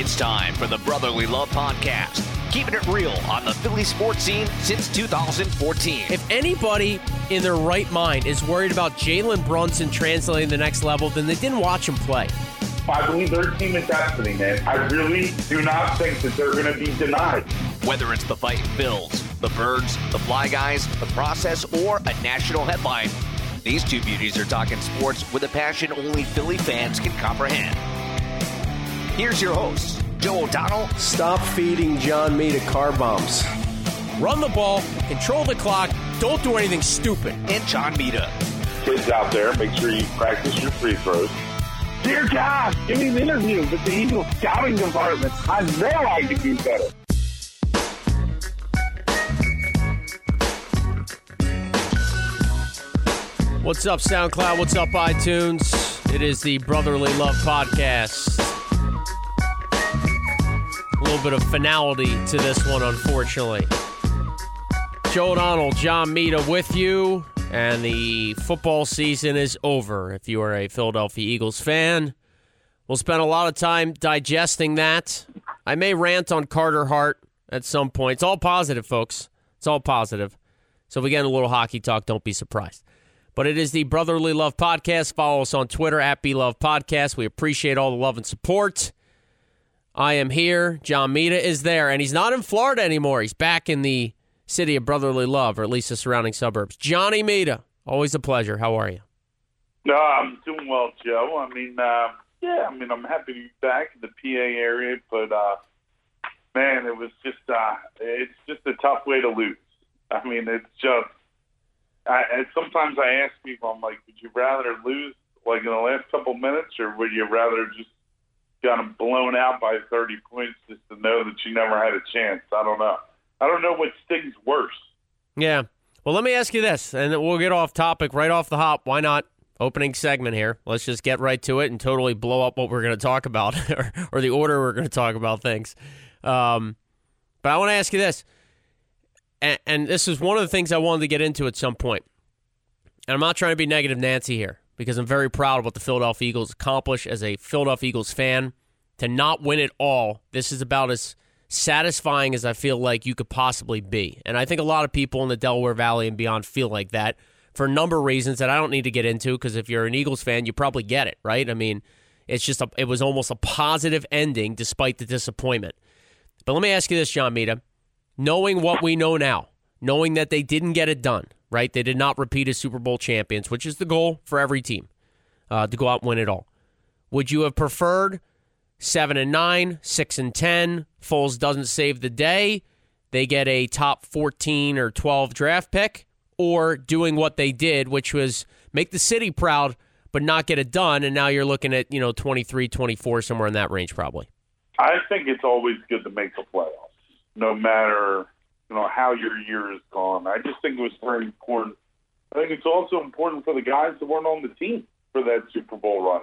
It's time for the Brotherly Love Podcast, keeping it real on the Philly sports scene since 2014. If anybody in their right mind is worried about Jalen Brunson translating the next level, then they didn't watch him play. I believe their team is destiny, man. I really do not think that they're going to be denied. Whether it's the Fightin' Phils, the Birds, the Fly Guys, the process, or a national headline, these two beauties are talking sports with a passion only Philly fans can comprehend. Here's your host, Joe O'Donnell Stop feeding John Mita car bombs. Run the ball, control the clock, don't do anything stupid. and John Mita. Kids out there, make sure you practice your free throws. Dear God, give me an interview with the Eagles scouting department. I know I can do better. What's up, SoundCloud? What's up, iTunes? It is the Brotherly Love Podcast. Little bit of finality to this one, unfortunately. Joe O'Donnell, John Mita with you, and the football season is over. If you are a Philadelphia Eagles fan, we'll spend a lot of time digesting that. I may rant on Carter Hart at some point. It's all positive, folks. It's all positive. So if we get a little hockey talk, don't be surprised. But it is the Brotherly Love Podcast. Follow us on Twitter at Love Podcast. We appreciate all the love and support. I am here. John Mita is there, and he's not in Florida anymore. He's back in the city of brotherly love, or at least the surrounding suburbs. Johnny Mita, always a pleasure. How are you? No, I'm doing well, Joe. I mean, uh, yeah, I mean, I'm happy to be back in the PA area, but uh, man, it was just, uh, it's just a tough way to lose. I mean, it's just, I, and sometimes I ask people, I'm like, would you rather lose like in the last couple minutes, or would you rather just got blown out by 30 points just to know that you never had a chance? I don't know. I don't know what stings worse. Yeah. Well, let me ask you this, and we'll get off topic right off the hop. Why not? Opening segment here. Let's just get right to it and totally blow up what we're going to talk about or, or the order we're going to talk about things. Um, but I want to ask you this, and, and this is one of the things I wanted to get into at some point. And I'm not trying to be negative Nancy here because I'm very proud of what the Philadelphia Eagles accomplished as a Philadelphia Eagles fan. To not win it all, this is about as satisfying as I feel like you could possibly be. And I think a lot of people in the Delaware Valley and beyond feel like that for a number of reasons that I don't need to get into because if you're an Eagles fan, you probably get it, right? I mean, it's just a, it was almost a positive ending despite the disappointment. But let me ask you this, John Mita. Knowing what we know now, knowing that they didn't get it done, right? They did not repeat as Super Bowl champions, which is the goal for every team uh, to go out and win it all. Would you have preferred seven and nine, six and ten? Foles doesn't save the day. They get a top 14 or 12 draft pick, or doing what they did, which was make the city proud, but not get it done. And now you're looking at, you know, 23, 24, somewhere in that range, probably. I think it's always good to make the playoffs, no matter how your year has gone. I just think it was very important. I think it's also important for the guys that weren't on the team for that Super Bowl run.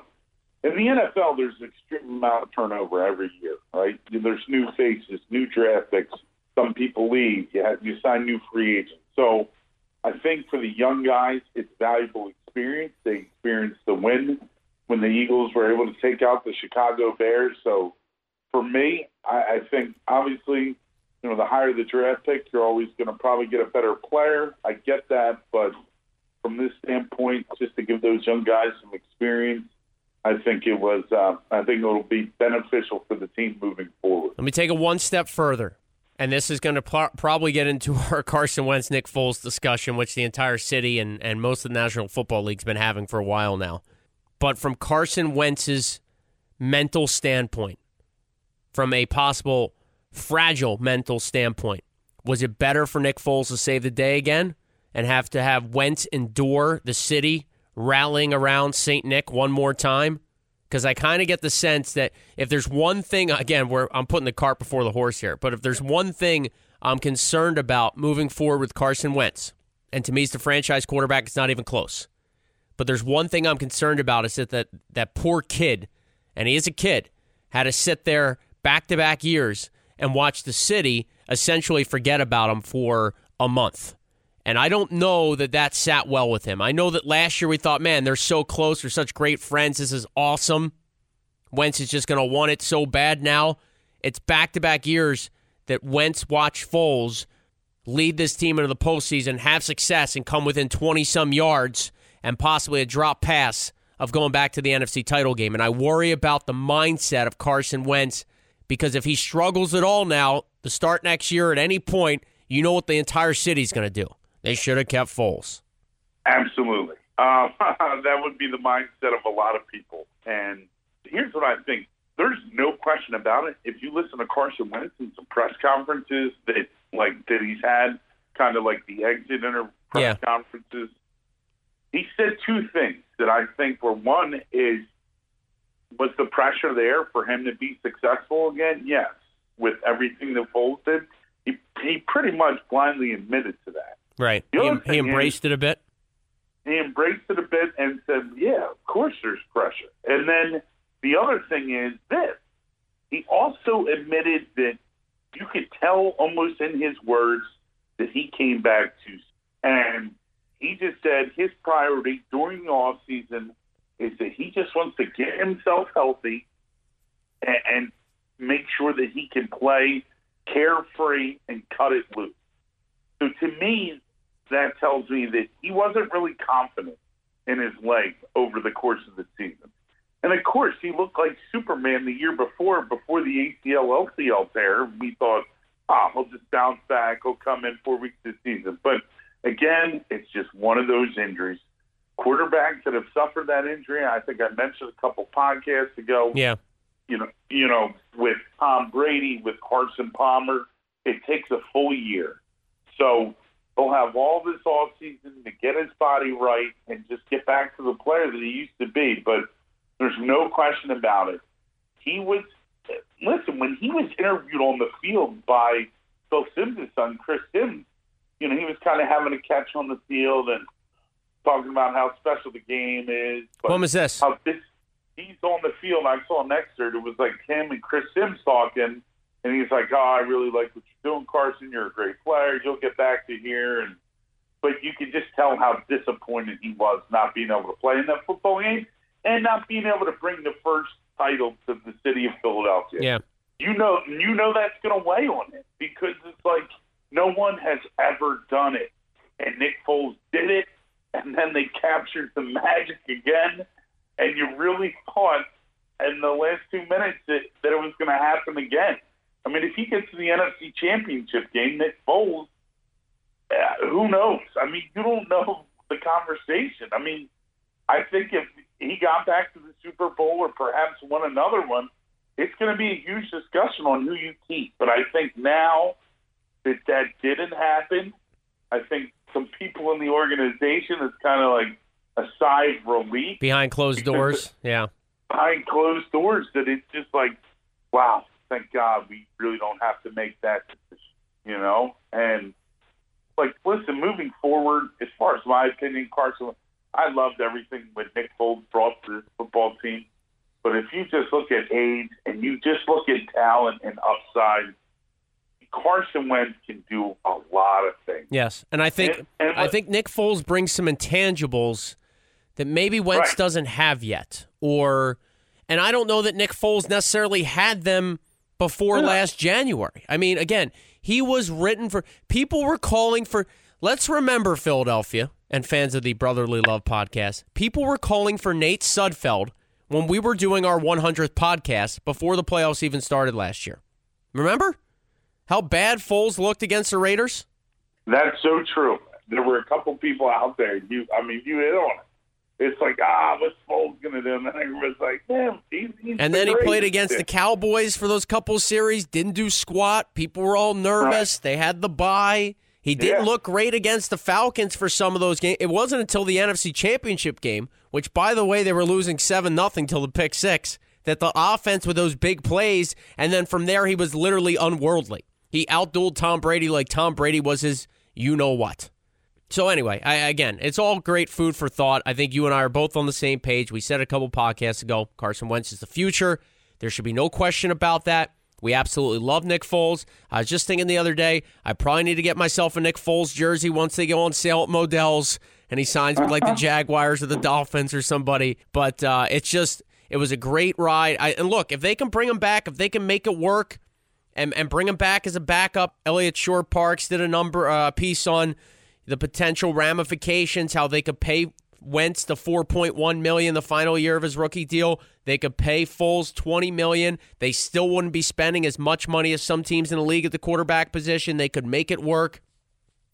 In the NFL, there's an extreme amount of turnover every year, right? There's new faces, new draft picks. Some people leave. You have, you sign new free agents. So I think for the young guys, it's valuable experience. They experienced the win when the Eagles were able to take out the Chicago Bears. So for me, I, I think obviously, you know, the higher the draft pick, you're always going to probably get a better player. I get that, but from this standpoint, just to give those young guys some experience, I think it was. Uh, I think it'll be beneficial for the team moving forward. Let me take it one step further. And this is going to pro- probably get into our Carson Wentz, Nick Foles discussion, which the entire city and, and most of the National Football League's been having for a while now. But from Carson Wentz's mental standpoint, from a possible fragile mental standpoint, was it better for Nick Foles to save the day again and have to have Wentz endure the city rallying around St. Nick one more time? Because I kind of get the sense that if there's one thing, again, where I'm putting the cart before the horse here, but if there's one thing I'm concerned about moving forward with Carson Wentz, and to me, he's the franchise quarterback, it's not even close. But there's one thing I'm concerned about is that that, that poor kid, and he is a kid, had to sit there back to back years and watch the city essentially forget about him for a month. And I don't know that that sat well with him. I know that last year we thought, man, they're so close. They're such great friends. This is awesome. Wentz is just going to want it so bad now. it's back to back years that Wentz watched Foles lead this team into the postseason, have success, and come within 20 some yards and possibly a drop pass of going back to the NFC title game. And I worry about the mindset of Carson Wentz because if he struggles at all now to start next year at any point, you know what the entire city's going to do. They should have kept Foles. Absolutely. Uh, that would be the mindset of a lot of people. And here's what I think. There's no question about it. If you listen to Carson Wentz in some press conferences that like that he's had, kind of like the exit inter press Yeah. conferences, he said two things that I think were one is was the pressure there for him to be successful again? Yes. With everything that Foles did, he he pretty much blindly admitted to that. Right. He, he embraced it a bit. he embraced it a bit and said, "Yeah, of course there's pressure." And then the other thing is this: he also admitted that you could tell almost in his words that he came back to, and he just said his priority during the off season is that he just wants to get himself healthy and, and make sure that he can play carefree and cut it loose. So to me, that tells me that he wasn't really confident in his leg over the course of the season. And of course, he looked like Superman the year before, before the ACL LCL tear. We thought, ah, he'll just bounce back. He'll come in four weeks this season. But again, it's just one of those injuries. Quarterbacks that have suffered that injury, I think I mentioned a couple podcasts ago Yeah. you know, you know, with Tom Brady, with Carson Palmer, it takes a full year. So he'll have all this off season to get his body right and just get back to the player that he used to be. But there's no question about it. He was listen when he was interviewed on the field by Phil Simms' son, Chris Simms. You know, he was kind of having a catch on the field and talking about how special the game is. But When was this? how this he's on the field. I saw an excerpt. It was like him and Chris Simms talking, and he's like, "Oh, I really like what you're doing, Carson. You're a great player. You'll get back to here." And but you could just tell how disappointed he was not being able to play in that football game and not being able to bring the first title to the city of Philadelphia Yeah. you know you know that's going to weigh on it because it's like no one has ever done it, and Nick Foles did it, and then they captured the magic again, and you really thought in the last two minutes that, that it was going to happen again. I mean, if he gets to the NFC Championship game, Nick Foles, uh, who knows? I mean, you don't know the conversation. I mean, I think if he got back to the Super Bowl or perhaps won another one, it's going to be a huge discussion on who you keep. But I think now that that didn't happen, I think some people in the organization is kind of like a sigh of relief Behind closed doors. Yeah. behind closed doors that it's just like, wow, thank God we really don't have to make that decision, you know? And like, listen, moving forward, as far as my opinion, Carson, I loved everything what Nick Foles brought to this football team. But if you just look at age and you just look at talent and upside, Carson Wentz can do a lot of. Yes. And I think And- and I think Nick Foles brings some intangibles that maybe Wentz Right. doesn't have yet. Or and I don't know that Nick Foles necessarily had them before last January. I mean, again, he was written for people were calling for let's remember Philadelphia and fans of the Brotherly Love podcast. People were calling for Nate Sudfeld when we were doing our 100th podcast before the playoffs even started last year. Remember how bad Foles looked against the Raiders? That's so true. There were a couple people out there. You, I mean, you hit on it. It's like, ah, what's Foles gonna do? And then everybody's like, damn, he's, he's And the then he played against the Cowboys for those couple series, didn't do squat. People were all nervous. They had the bye. He didn't Yeah. look great against the Falcons for some of those games. It wasn't until the NFC Championship game, which by the way they were losing 7 nothing till the pick 6, that the offense with those big plays and then from there he was literally unworldly. He outdueled Tom Brady like Tom Brady was his you know what. So anyway, I, again, it's all great food for thought. I think you and I are both on the same page. We said a couple podcasts ago, Carson Wentz is the future. There should be no question about that. We absolutely love Nick Foles. I was just thinking the other day, I probably need to get myself a Nick Foles jersey once they go on sale at Modell's and he signs with like the Jaguars or the Dolphins or somebody. But uh, it's just, it was a great ride. I, and look, if they can bring him back, if they can make it work, and, and bring him back as a backup. Eliot Shorr-Parks did a number uh, piece on the potential ramifications, how they could pay Wentz the 4.1 million the final year of his rookie deal. They could pay Foles 20 million. They still wouldn't be spending as much money as some teams in the league at the quarterback position. They could make it work.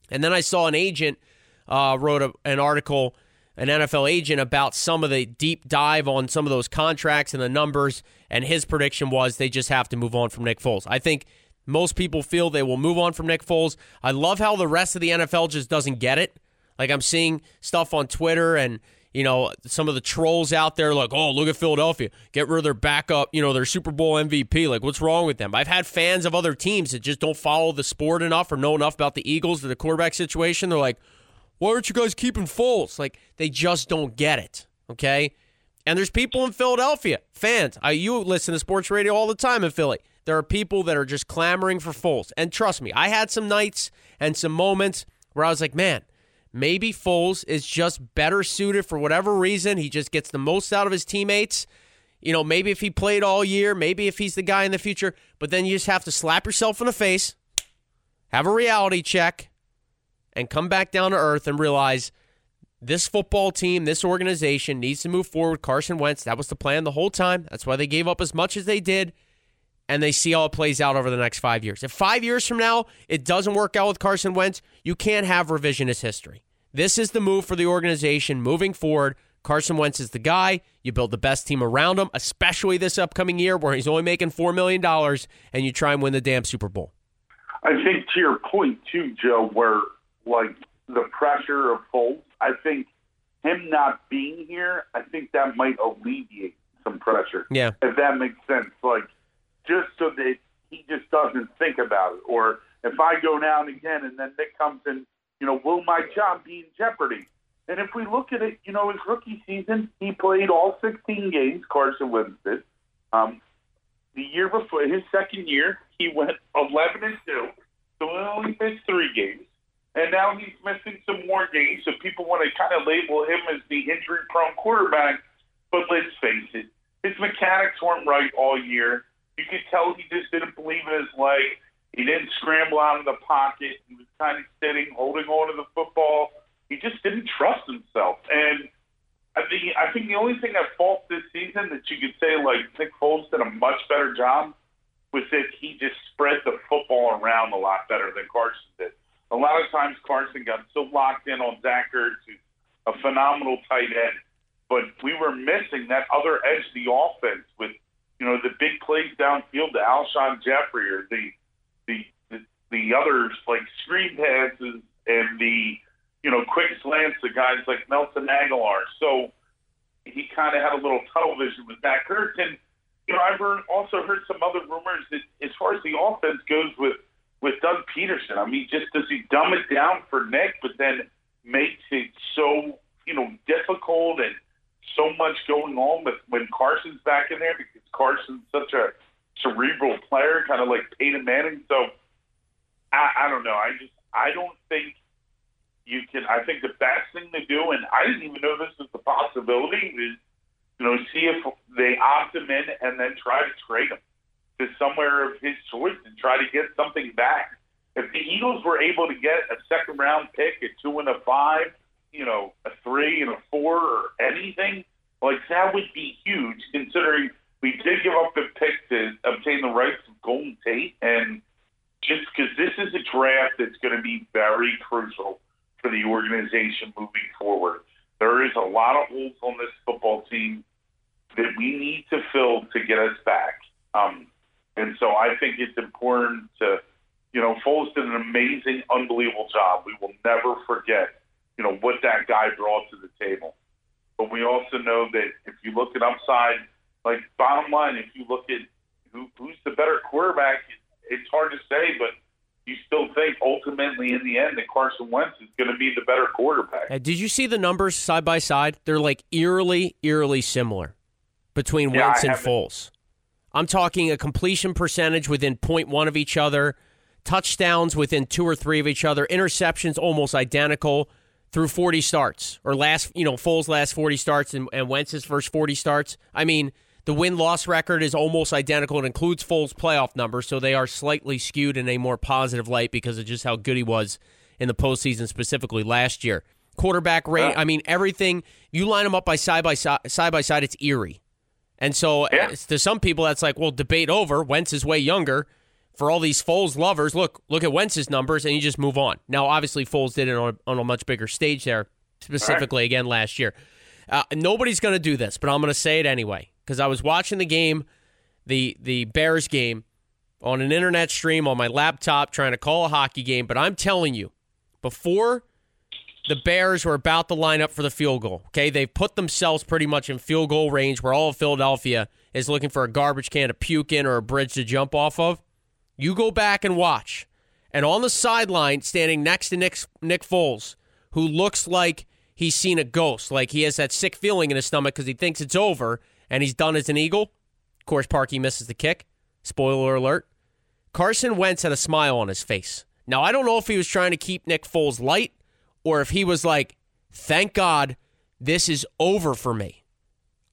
And then I saw an agent uh, wrote a, an article, an NFL agent about some of the deep dive on some of those contracts and the numbers. And his prediction was they just have to move on from Nick Foles. I think most people feel they will move on from Nick Foles. I love how the rest of the NFL just doesn't get it. Like I'm seeing stuff on Twitter and you know some of the trolls out there like, "Oh, look at Philadelphia. Get rid of their backup, you know, their Super Bowl MVP. Like what's wrong with them?" I've had fans of other teams that just don't follow the sport enough or know enough about the Eagles or the quarterback situation. They're like, "Why aren't you guys keeping Foles?" Like they just don't get it, okay? And there's people in Philadelphia, fans. I you listen to sports radio all the time in Philly. There are people that are just clamoring for Foles. And trust me, I had some nights and some moments where I was like, "Man, Maybe Foles is just better suited for whatever reason. He just gets the most out of his teammates. You know, maybe if he played all year, maybe if he's the guy in the future, but then you just have to slap yourself in the face, have a reality check, and come back down to earth and realize this football team, this organization needs to move forward. Carson Wentz, that was the plan the whole time. That's why they gave up as much as they did and they see how it plays out over the next five years. If five years from now it doesn't work out with Carson Wentz, you can't have revisionist history. This is the move for the organization moving forward. Carson Wentz is the guy. You build the best team around him, especially this upcoming year where he's only making $4 million, and you try and win the damn Super Bowl. I think to your point, too, Joe, where like the pressure of Foles, I think him not being here, I think that might alleviate some pressure. Yeah. If that makes sense. Like, just so that he just doesn't think about it. Or if I go down again and then Nick comes in, you know, will my job be in jeopardy? And if we look at it, you know, his rookie season, he played all 16 games. Carson Wentz did. Um, the year before, his second year, he went 11 and two, so he only missed three games. And now he's missing some more games, so people want to kind of label him as the injury-prone quarterback. But let's face it, his mechanics weren't right all year. You could tell he just didn't believe in his leg. He didn't scramble out of the pocket. He was kind of sitting, holding on to the football. He just didn't trust himself. And I think I think the only thing at fault this season that you could say like Nick Foles did a much better job was that he just spread the football around a lot better than Carson did. A lot of times Carson got so locked in on Zach Ertz, who's a phenomenal tight end, but we were missing that other edge of the offense with you know, the big plays downfield to Alshon Jeffery or the the the, the others like screen passes and the you know quick slants to guys like Nelson Agholor. So he kind of had a little tunnel vision with Zach Ertz. And you know, I've heard, also heard some other rumors that as far as the offense goes with with Doug Pederson, I mean, just does he dumb it down for Nick, but then makes it so you know difficult and so much going on with when Carson's back in there because Carson's such a cerebral player, kind of like Peyton Manning. So I, I don't know. I just I don't think you can. I think the best thing to do, and I didn't even know this was a possibility, is you know see if they opt him in and then try to trade him to somewhere of his choice and try to get something back. If the Eagles were able to get a second round pick at two and a five you know, a three and a four or anything, like that would be huge considering we did give up the pick to obtain the rights of Golden Tate. And just because this is a draft that's going to be very crucial for the organization moving forward. There is a lot of holes on this football team that we need to fill to get us back. Um, and so I think it's important to, you know, Foles did an amazing, unbelievable job. We will never forget you know, what that guy brought to the table. But we also know that if you look at upside, like bottom line, if you look at who, who's the better quarterback, it's hard to say, but you still think ultimately in the end that Carson Wentz is going to be the better quarterback. Did you see the numbers side by side? They're like eerily, eerily similar between yeah, Wentz and Foles. I'm talking a completion percentage within 0.1 of each other, touchdowns within two or three of each other, interceptions almost identical through 40 starts or last, you know, Foles' last 40 starts and, and Wentz's first 40 starts. I mean, The win loss record is almost identical. It includes Foles' playoff numbers, so they are slightly skewed in a more positive light because of just how good he was in the postseason, specifically last year. Quarterback rate, uh. I mean, everything. You line them up by side by side, side by side, it's eerie. And so Yeah. to some people, that's like, well, debate over. Wentz is way younger. For all these Foles lovers, look look at Wentz's numbers, and you just move on. Now, obviously, Foles did it on a, on a much bigger stage there, specifically again last year. Uh, nobody's going to do this, but I'm going to say it anyway because I was watching the game, the the Bears game, on an internet stream on my laptop, trying to call a hockey game. But I'm telling you, before the Bears were about to line up for the field goal. Okay, they've put themselves pretty much in field goal range where all of Philadelphia is looking for a garbage can to puke in or a bridge to jump off of. You go back and watch. And on the sideline, standing next to Nick, Nick Foles, who looks like he's seen a ghost, like he has that sick feeling in his stomach because he thinks it's over and he's done as an Eagle. Of course, Parkey misses the kick. Spoiler alert. Carson Wentz had a smile on his face. Now, I don't know if he was trying to keep Nick Foles light or if he was like, thank God this is over for me.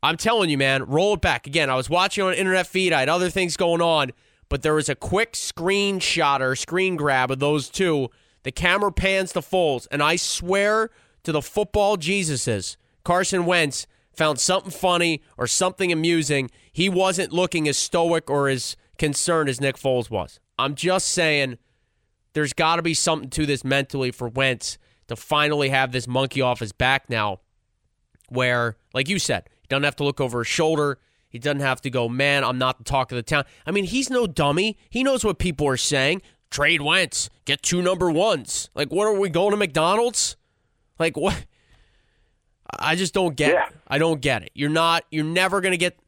I'm telling you, man, roll it back. Again, I was watching on internet feed. I had other things going on, but there was a quick screenshot or screen grab of those two. The camera pans to Foles, and I swear to the football Jesuses, Carson Wentz found something funny or something amusing. He wasn't looking as stoic or as concerned as Nick Foles was. I'm just saying there's got to be something to this mentally for Wentz to finally have this monkey off his back now, where, like you said, he doesn't have to look over his shoulder. He doesn't have to go, man, I'm not the talk of the town. I mean, he's no dummy. He knows what people are saying. Trade Wentz, get two number ones. Like, what are we going to McDonald's? Like, what? I just don't get Yeah. it. I don't get it. You're not, you're never going to get,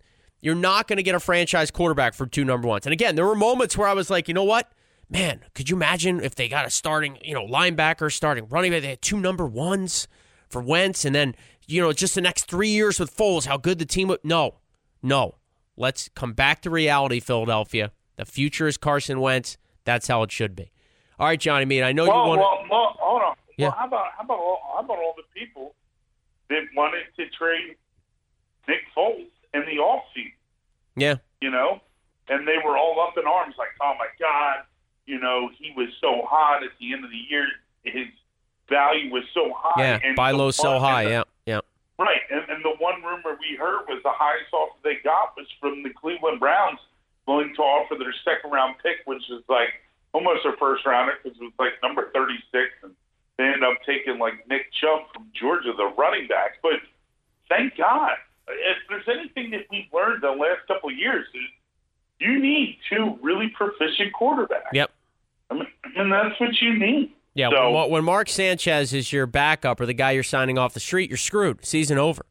you're not going to get a franchise quarterback for two number ones. And again, there were moments where I was like, you know what? Man, could you imagine if they got a starting, you know, linebacker, starting running back? They had two number ones for Wentz, and then, you know, just the next three years with Foles, how good the team would. No, no. Let's come back to reality, Philadelphia. The future is Carson Wentz. That's how it should be. All right, Johnny Mead, I know Well, you want well, well, hold on. Yeah. Well, how about how about all, how about all the people that wanted to trade Nick Foles in the offseason? Yeah. you know, and they were all up in arms, like, "Oh my God, you know, he was so hot at the end of the year. His value was so high. Yeah. and Buy low, one- sell high. the- Yeah. Yeah. Right, and, and the one rumor we heard was the highest offer they got was from the Cleveland Browns, willing to offer their second round pick, which is like almost their first rounder because it was like number thirty six, and they ended up taking like Nick Chubb from Georgia, the running back. But thank God, if there's anything that we've learned the last couple of years, is you need two really proficient quarterbacks. Yep. I mean, and that's what you need. Yeah. So- when, Mark Sanchez is your backup or the guy you're signing off the street, you're screwed. Season over.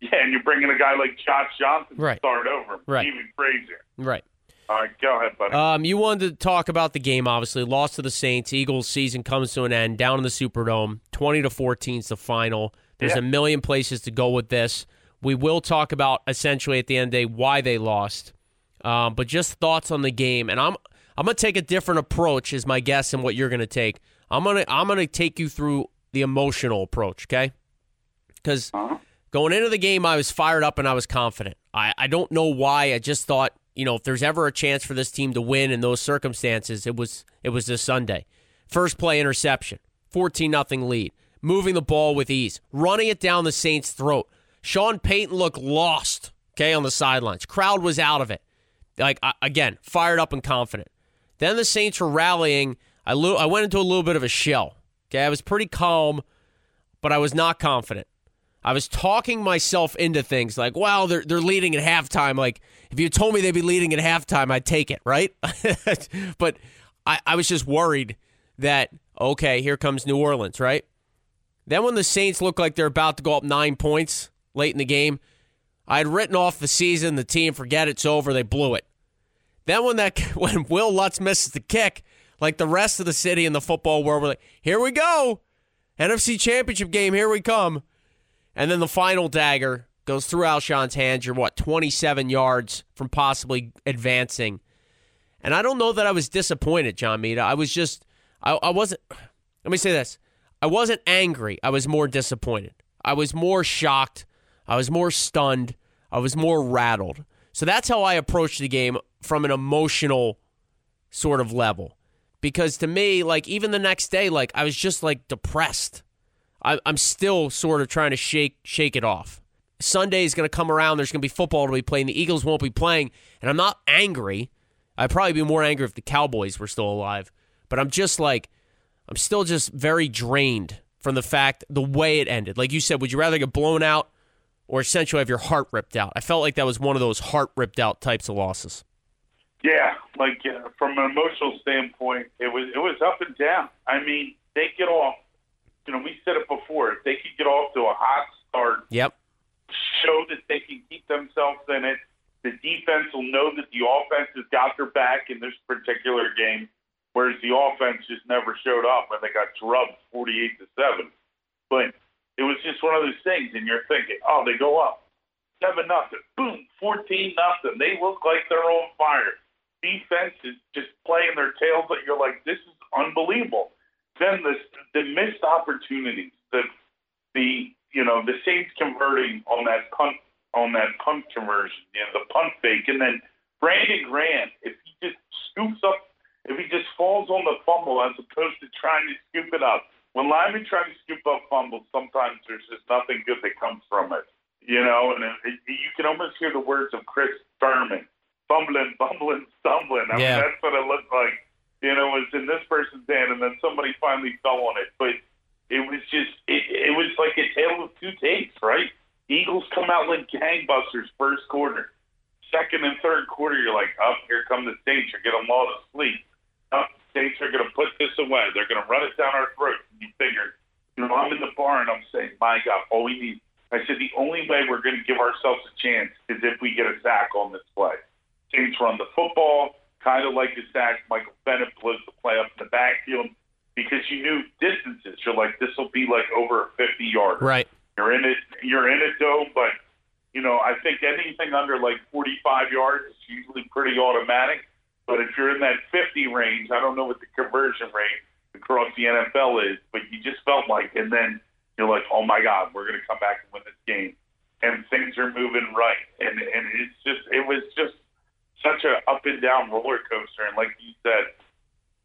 Yeah, and you're bringing a guy like Josh Johnson Right. to start over. Right. Even crazier. Right. All right, go ahead, buddy. Um, you wanted to talk about the game, obviously. Lost to the Saints. Eagles season comes to an end. Down in the Superdome. 20 to 14 is the final. There's Yeah. a million places to go with this. We will talk about essentially at the end of the day why they lost. Um, but just thoughts on the game. And I'm I'm gonna take a different approach, is my guess, and what you're gonna take. I'm gonna I'm gonna take you through the emotional approach, okay? Because Uh-huh. going into the game, I was fired up and I was confident. I, I don't know why. I just thought, you know, if there's ever a chance for this team to win in those circumstances, it was it was this Sunday. First play interception, 14 nothing lead, moving the ball with ease, running it down the Saints' throat. Sean Payton looked lost, okay, on the sidelines. Crowd was out of it. Like again, fired up and confident. Then the Saints were rallying. I lo- I went into a little bit of a shell. Okay, I was pretty calm, but I was not confident. I was talking myself into things like, "Wow, they're they're leading at halftime." Like, if you told me they'd be leading at halftime, I'd take it, right? but I, I was just worried that okay, here comes New Orleans, right? Then when the Saints look like they're about to go up nine points late in the game, I had written off the season, the team, forget it's over. They blew it. Then when that when Wil Lutz misses the kick, like the rest of the city and the football world were like, "Here we go, NFC Championship game, here we come." And then the final dagger goes through Alshon's hands. You're what 27 yards from possibly advancing, and I don't know that I was disappointed, John Mita. I was just, I, I wasn't. Let me say this: I wasn't angry. I was more disappointed. I was more shocked. I was more stunned. I was more rattled So that's how I approached the game from an emotional sort of level. Because to me, like even the next day, like I was just like depressed. I, I'm still sort of trying to shake shake it off. Sunday is going to come around. There's going to be football to be playing. The Eagles won't be playing, and I'm not angry. I'd probably be more angry if the Cowboys were still alive. But I'm just like, I'm still just very drained from the fact the way it ended. Like you said, would you rather get blown out or essentially have your heart ripped out? I felt like that was one of those heart ripped out types of losses. Yeah, like uh, from an emotional standpoint, it was it was up and down. I mean, they get off. You know, we said it before. If they could get off to a hot start, Yep. show that they can keep themselves in it. The defense will know that the offense has got their back in this particular game, whereas the offense just never showed up when they got drubbed 48 to 7. But it was just one of those things, and you're thinking, oh, they go up 7 nothing, boom, 14 nothing. They look like they're on fire. Defense is just playing their tails, but you're like, this is unbelievable. Then the, the missed opportunities, the the you know the Saints converting on that punt on that punt conversion, you know, the punt fake, and then Brandon Graham, if he just scoops up, if he just falls on the fumble as opposed to trying to scoop it up. When linemen try to scoop up fumbles, sometimes there's just nothing good that comes from it, you know. And it, it, you can almost hear the words of Chris Thurman, fumbling, bumbling, stumbling. I Yeah. mean, that's what it looked like. You know, it was in this person's hand, and then somebody finally fell on it, but it was just it, it was like a tale of two tapes, right? Eagles come out like gangbusters first quarter. Second and third quarter, you're like, up here come the Saints. You're getting lulled to sleep. Up, Saints are going to put this away. They're going to run it down our throat. And you figure, you know, I'm in the bar and I'm saying, my God, all we need. I said the only way we're going to give ourselves a chance is if we get a sack on this play. Saints run the football, kind of like a sack. Michael Bennett blows the play up in the backfield because you knew distances. You're like, this will be like over a 50 yard. Right. You're in it. You're in it though, but you know, I think anything under like 45 yards is usually pretty automatic. But if you're in that 50 range, I don't know what the conversion rate across the NFL is, but you just felt like, and then you're like, oh my God, we're going to come back and win this game, and things are moving right, and and it's just, it was just such a up and down roller coaster, and like you said,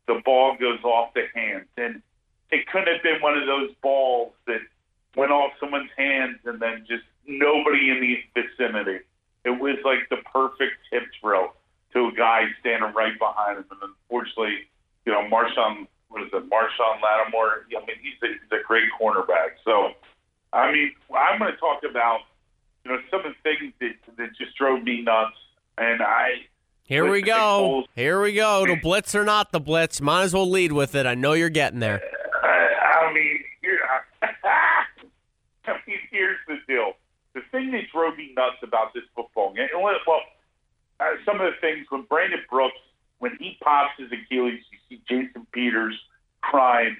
the ball goes off the hands, and it couldn't have been one of those balls that went off someone's hands and then just nobody in the vicinity. It was like the perfect tip drill to a guy standing right behind him. And unfortunately, you know, Marshon, what is it, Marshon Lattimore? I mean, he's a, he's a great cornerback. So, I mean, I'm going to talk about, you know, some of the things that, that just drove me nuts. And I, Here we go. Here we go. The blitz or not the blitz. Might as well lead with it. I know you're getting there. I, I mean, I mean, here's the deal. The thing that drove me nuts about this football game, well, well, uh, some of the things when Brandon Brooks, when he pops his Achilles, you see Jason Peters crying.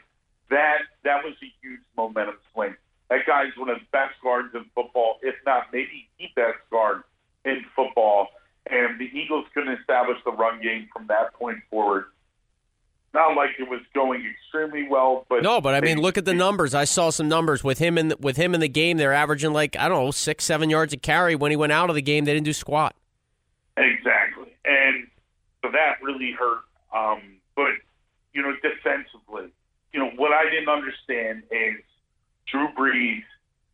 That that was a huge momentum swing. That guy's one of the best guards in football, if not maybe the best guard in football. And the Eagles couldn't establish the run game from that point forward. Not like it was going extremely well, but No, but I mean, they- look at the numbers. I saw some numbers with him in the, with him in the game. They're averaging like I don't know six, seven yards a carry. When he went out of the game, they didn't do squat. Exactly. And so that really hurt. Um, but, you know, defensively, you know, what I didn't understand is Drew Brees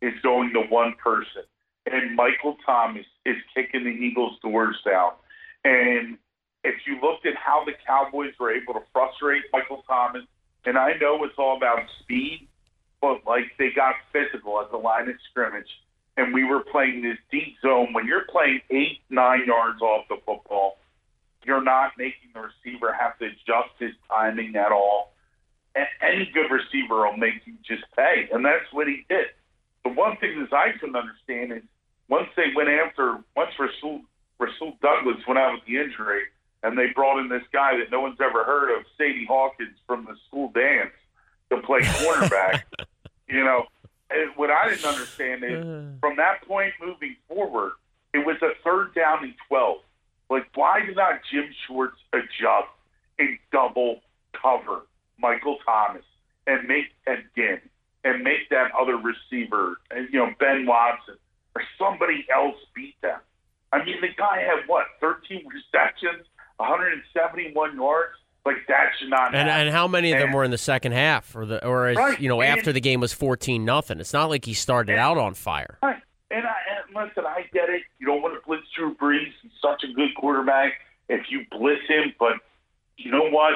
is going to one person, and Michael Thomas is kicking the Eagles' doors down. And if you looked at how the Cowboys were able to frustrate Michael Thomas, and I know it's all about speed, but like they got physical at the line of scrimmage, and we were playing this deep zone. When you're playing eight, nine yards off the football, you're not making the receiver have to adjust his timing at all. Any good receiver will make you just pay, and that's what he did. The one thing that I couldn't understand is once they went after, once Rasul, Rasul Douglas went out with the injury, and they brought in this guy that no one's ever heard of, Sadie Hawkins from the school dance, to play cornerback. you know, and what I didn't understand is uh. from that point moving forward, it was a third down and 12. Like, why did not Jim Schwartz adjust and double cover Michael Thomas and make Ginn and make that other receiver, and you know, Ben Watson or somebody else beat them? I mean, the guy had what, 13 receptions, 171 yards. Like that should not. And, and how many of them And- were in the second half, or the or as, Right, you know and- after the game was fourteen nothing? It's not like he started out on fire. Right. And, I, and listen, I get it. You don't want to blitz Drew Brees. He's such a good quarterback. If you blitz him, but you know what?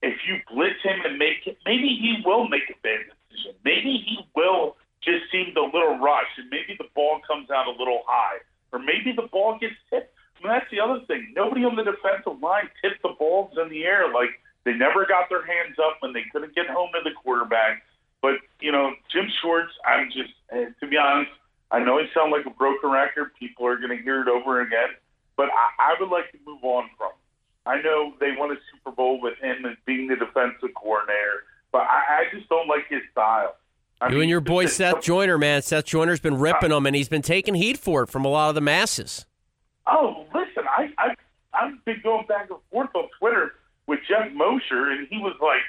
If you blitz him and make it, maybe he will make a bad decision. Maybe he will just seem a little rush, and maybe the ball comes out a little high, or maybe the ball gets tipped. I mean, that's the other thing. Nobody on the defensive line tipped the balls in the air. Like they never got their hands up when they couldn't get home to the quarterback. But you know, Jim Schwartz, I'm just eh, to be honest, I know I sound like a broken record. People are going to hear it over again, but I, I would like to move on from. I know they won a Super Bowl with him as being the defensive coordinator, but I, I just don't like his style. I You mean, and your boy Seth Joyner, man. Seth Joyner's been uh-huh. ripping him, and he's been taking heat for it from a lot of the masses. Oh, listen, I, I I've been going back and forth on Twitter with Geoff Mosher, and he was like,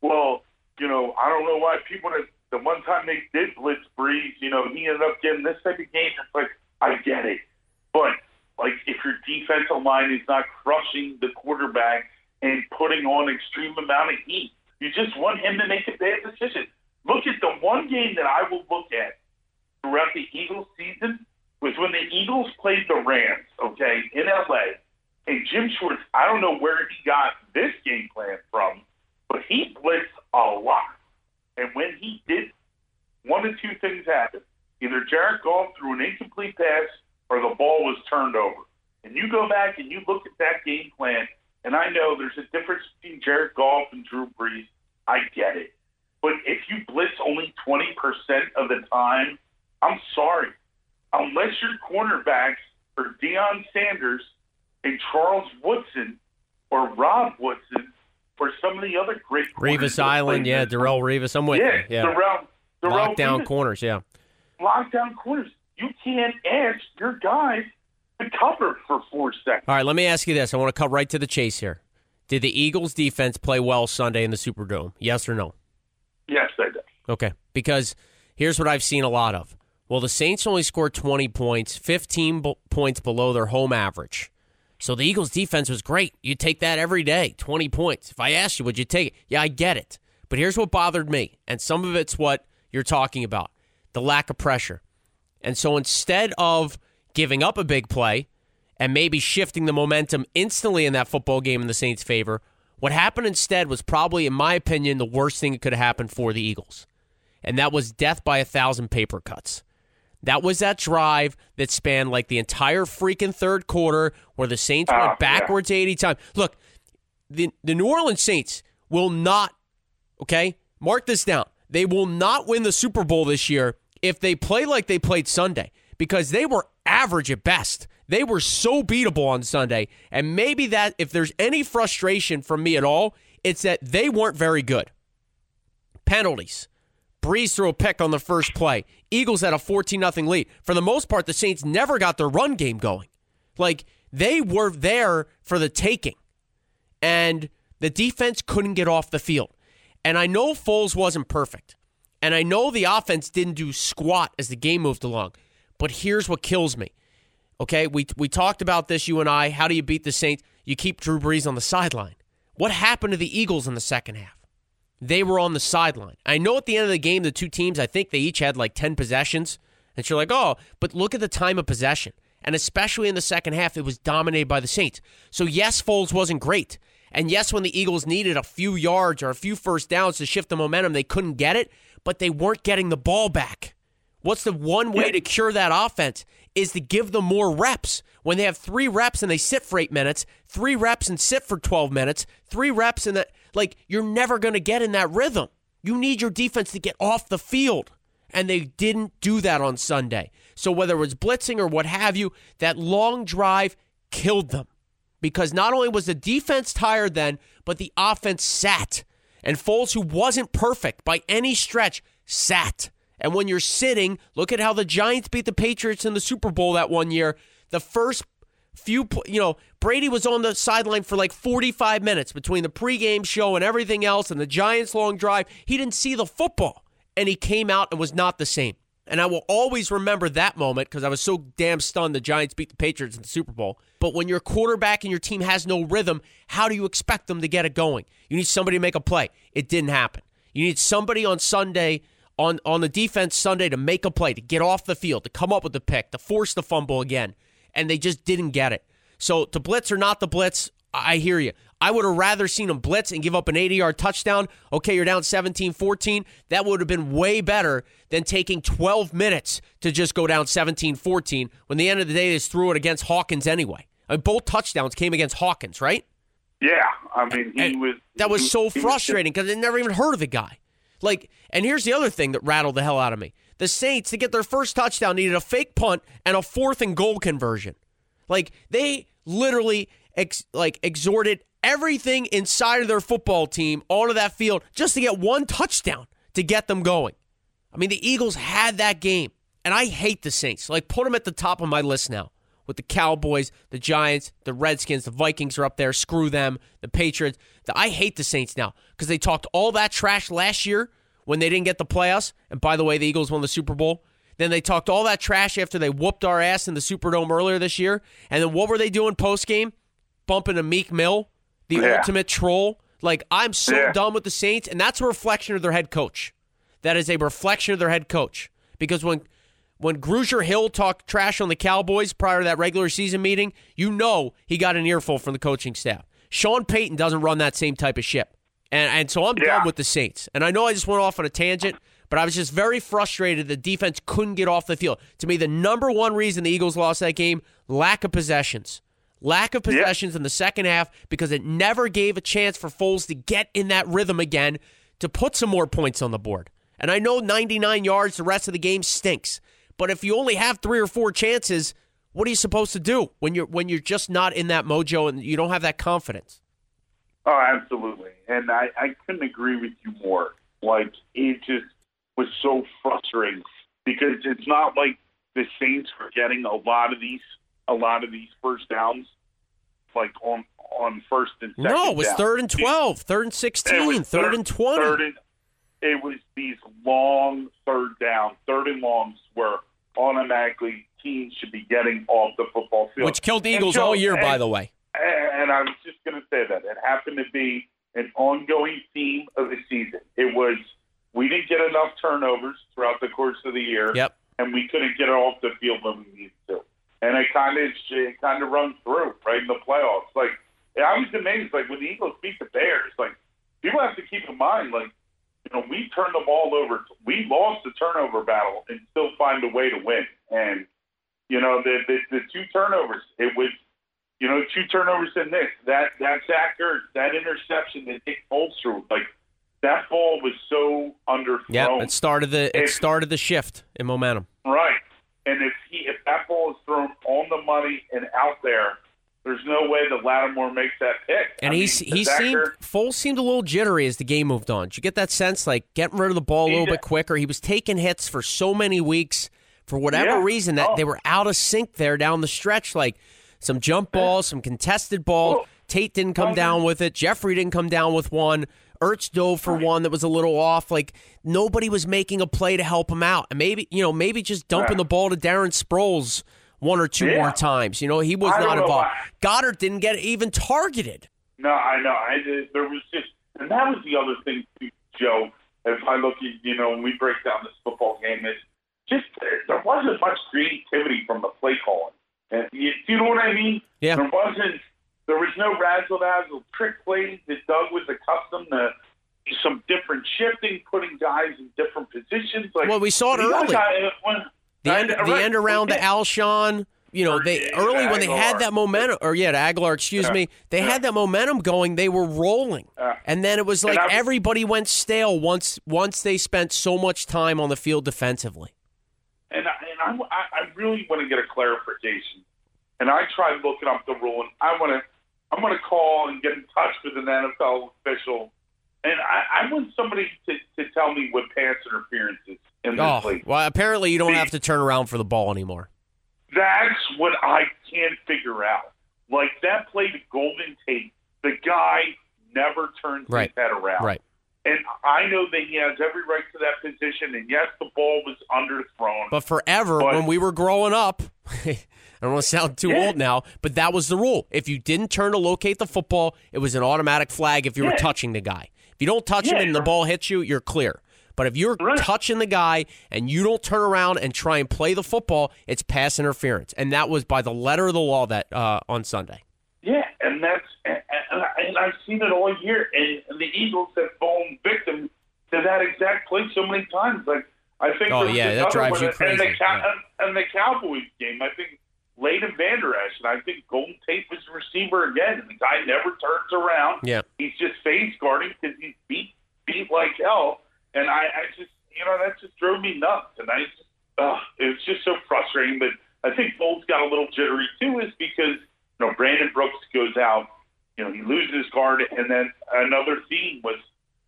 "Well, you know, I don't know why people that the one time they did blitz Brees, you know, he ended up getting this type of game." It's like I get it, but like if your defensive line is not crushing the quarterback and putting on extreme amount of heat, you just want him to make a bad decision. Look at the one game that I will look at throughout the Eagles season was when the Eagles played the Rams, okay, in LA. And Jim Schwartz, I don't know where he got this game plan from, but he blitzed a lot. And when he did, one of two things happened. Either Jared Goff threw an incomplete pass or the ball was turned over. And you go back and you look at that game plan, and I know there's a difference between Jared Goff and Drew Brees. I get it. But if you blitz only 20% of the time, I'm sorry. Unless your cornerbacks are Deion Sanders and Charles Woodson or Rod Woodson or some of the other great Revis Island, yeah, Darrelle Revis. I'm with yeah, you. Yeah, Darrelle, Darrelle lockdown Revis, corners. Yeah. lockdown corners. You can't ask your guys to cover for four seconds. All right, let me ask you this. I want to cut right to the chase here. Did the Eagles defense play well Sunday in the Superdome? Yes or no? Yes, they did. Okay. Because here's what I've seen a lot of. Well, the Saints only scored 20 points, 15 b- points below their home average. So the Eagles defense was great. You take that every day, 20 points. If I asked you, would you take it? Yeah, I get it. But here's what bothered me, and some of it's what you're talking about the lack of pressure. And so instead of giving up a big play and maybe shifting the momentum instantly in that football game in the Saints' favor, what happened instead was probably, in my opinion, the worst thing that could have happened for the Eagles. And that was death by a thousand paper cuts. That was that drive that spanned like the entire freaking third quarter where the Saints Oh, went ah, backwards 80 times. Look, the, the New Orleans Saints will not, okay, mark this down. They will not win the Super Bowl this year if they play like they played Sunday because they were average at best. They were so beatable on Sunday. And maybe that, if there's any frustration from me at all, it's that they weren't very good. Penalties. Brees threw a pick on the first play. Eagles had a 14 0 lead. For the most part, the Saints never got their run game going. Like, they were there for the taking. And the defense couldn't get off the field. And I know Foles wasn't perfect. And I know the offense didn't do squat as the game moved along. But here's what kills me. Okay, we, we talked about this, you and I. How do you beat the Saints? You keep Drew Brees on the sideline. What happened to the Eagles in the second half? They were on the sideline. I know at the end of the game, the two teams, I think they each had like 10 possessions. And you're like, oh, but look at the time of possession. And especially in the second half, it was dominated by the Saints. So, yes, Foles wasn't great. And yes, when the Eagles needed a few yards or a few first downs to shift the momentum, they couldn't get it, but they weren't getting the ball back. What's the one way to cure that offense is to give them more reps. When they have three reps and they sit for eight minutes, three reps and sit for 12 minutes, three reps and that, like, you're never going to get in that rhythm. You need your defense to get off the field. And they didn't do that on Sunday. So whether it was blitzing or what have you, that long drive killed them. Because not only was the defense tired then, but the offense sat. And Foles, who wasn't perfect by any stretch, sat. And when you're sitting, look at how the Giants beat the Patriots in the Super Bowl that one year. The first few, you know, Brady was on the sideline for like 45 minutes between the pregame show and everything else and the Giants' long drive. He didn't see the football, and he came out and was not the same. And I will always remember that moment because I was so damn stunned the Giants beat the Patriots in the Super Bowl. But when your quarterback and your team has no rhythm, how do you expect them to get it going? You need somebody to make a play. It didn't happen. You need somebody on Sunday, on, on the defense Sunday, to make a play, to get off the field, to come up with the pick, to force the fumble again. And they just didn't get it. So to blitz or not the blitz, I hear you. I would have rather seen them blitz and give up an 80 yard touchdown. Okay, you're down 17 14. That would have been way better than taking 12 minutes to just go down 17 14 when the end of the day is threw it against Hawkins anyway. I mean, both touchdowns came against Hawkins, right? Yeah, I mean he And was. that was so frustrating because I never even heard of the guy. Like, and here's the other thing that rattled the hell out of me: the Saints to get their first touchdown needed a fake punt and a fourth and goal conversion. Like they literally ex- like exhorted everything inside of their football team onto that field just to get one touchdown to get them going. I mean, the Eagles had that game, and I hate the Saints. Like, put them at the top of my list now with the Cowboys, the Giants, the Redskins, the Vikings are up there. Screw them. The Patriots. The, I hate the Saints now because they talked all that trash last year when they didn't get the playoffs. And by the way, the Eagles won the Super Bowl. Then they talked all that trash after they whooped our ass in the Superdome earlier this year. And then what were they doing post game? Bumping a Meek Mill, the Yeah. ultimate troll. Like, I'm so Yeah. done with the Saints. And that's a reflection of their head coach. That is a reflection of their head coach. Because when when Gruzier Hill talked trash on the Cowboys prior to that regular season meeting, you know he got an earful from the coaching staff. Sean Payton doesn't run that same type of ship. And and so I'm Yeah. done with the Saints. And I know I just went off on a tangent, but I was just very frustrated the defense couldn't get off the field. To me, the number one reason the Eagles lost that game, lack of possessions. Lack of possessions in the second half because it never gave a chance for Foles to get in that rhythm again to put some more points on the board. And I know 99 yards the rest of the game stinks. But if you only have three or four chances, what are you supposed to do when you're when you're just not in that mojo and you don't have that confidence? Oh, absolutely. And I, I couldn't agree with you more. Like, it just was so frustrating because it's not like the Saints were getting a lot of these a lot of these first downs like on on first and second No, it was down. third and 12, third and 16, was third and 20. Third and, it was these long third down, third and longs where automatically teams should be getting off the football field. which killed the Eagles Joe, all year, by the way. and I was just going to say that it happened to be an ongoing theme of the season. It was we didn't get enough turnovers throughout the course of the year, Yep. and we couldn't get it off the field when we needed to. And it kind of it kind of runs through right in the playoffs. Like I was amazed, like when the Eagles beat the Bears. Like people have to keep in mind, like you know, we turned the ball over. We lost the turnover battle and still find a way to win. And you know, the the, the two turnovers, it was you know, two turnovers in this, that that Zach Ertz, that interception that Nick Foles threw, like that ball was so underthrown. Yeah, it started the it If- started the shift in momentum. Right. And if he if that ball is thrown on the money and out there, there's no way that Lattimore makes that pick. And he he seemed Foles seemed a little jittery as the game moved on. Did you get that sense, like getting rid of the ball a little did. bit quicker? He was taking hits for so many weeks for whatever Yeah. reason that Oh. they were out of sync there down the stretch. Like some jump balls, some contested balls. Tate didn't come down with it. Jeffery didn't come down with one. Ertz dove for one that was a little off. Like nobody was making a play to help him out. And maybe you know maybe just dumping Yeah. the ball to Darren Sproles one or two Yeah. more times. You know he was I not involved. why. Goedert didn't get even targeted. No, I know. I there was just, and that was the other thing, too, Joe. If I look at, you know, when we break down this football game, is just there- wasn't much creativity from the play calling. And you, you know what I mean? Yeah. There wasn't. There was no razzle dazzle trick plays that Doug was accustomed to. Some different shifting, putting guys in different positions. Like Well, we saw it early. I- uh, when- The end, the end around we to. Alshon. You know, they early when they had that momentum, or yeah, to Agholor, excuse Yeah. me, they had that momentum going. They were rolling, Yeah. and then it was like everybody went stale once once they spent so much time on the field defensively. and I, and I, I I really want to get a clarification. And I tried looking up the rule, and I want to I'm going to call and get in touch with an NFL official, and I, I want somebody to, to tell me what pass interference is in this Oh, league. well, apparently you don't See- have to turn around for the ball anymore. That's what I can't figure out. Like that play to Golden Tate, the guy never turns Right. his head around. Right. And I know that he has every right to that position. And yes, the ball was underthrown. But forever, But- when we were growing up, I don't want to sound too Yeah. old now, but that was the rule. If you didn't turn to locate the football, it was an automatic flag if you were touching the guy. If you don't touch him Yeah, and the ball hits you, you're clear. But if you're Right. touching the guy and you don't turn around and try and play the football, it's pass interference. And that was by the letter of the law that uh, on Sunday. Yeah, and that's and, and, and I've seen it all year, and, and the Eagles have fallen victim to that exact play so many times. Like I think, Oh, yeah, that drives you And crazy, the, Cow- yeah. and, and the Cowboys game, I think Leighton Vander Esch, and I think Golden Tate was the receiver again, and the guy never turns around. Yeah. he's just face guarding because he's beat beat like hell, and I, I just you know that just drove me nuts, and I just uh, it was just so frustrating. But I think Bolt's got a little jittery too, is because you know Brandon Brooks goes out, you know he loses his guard, and then another theme was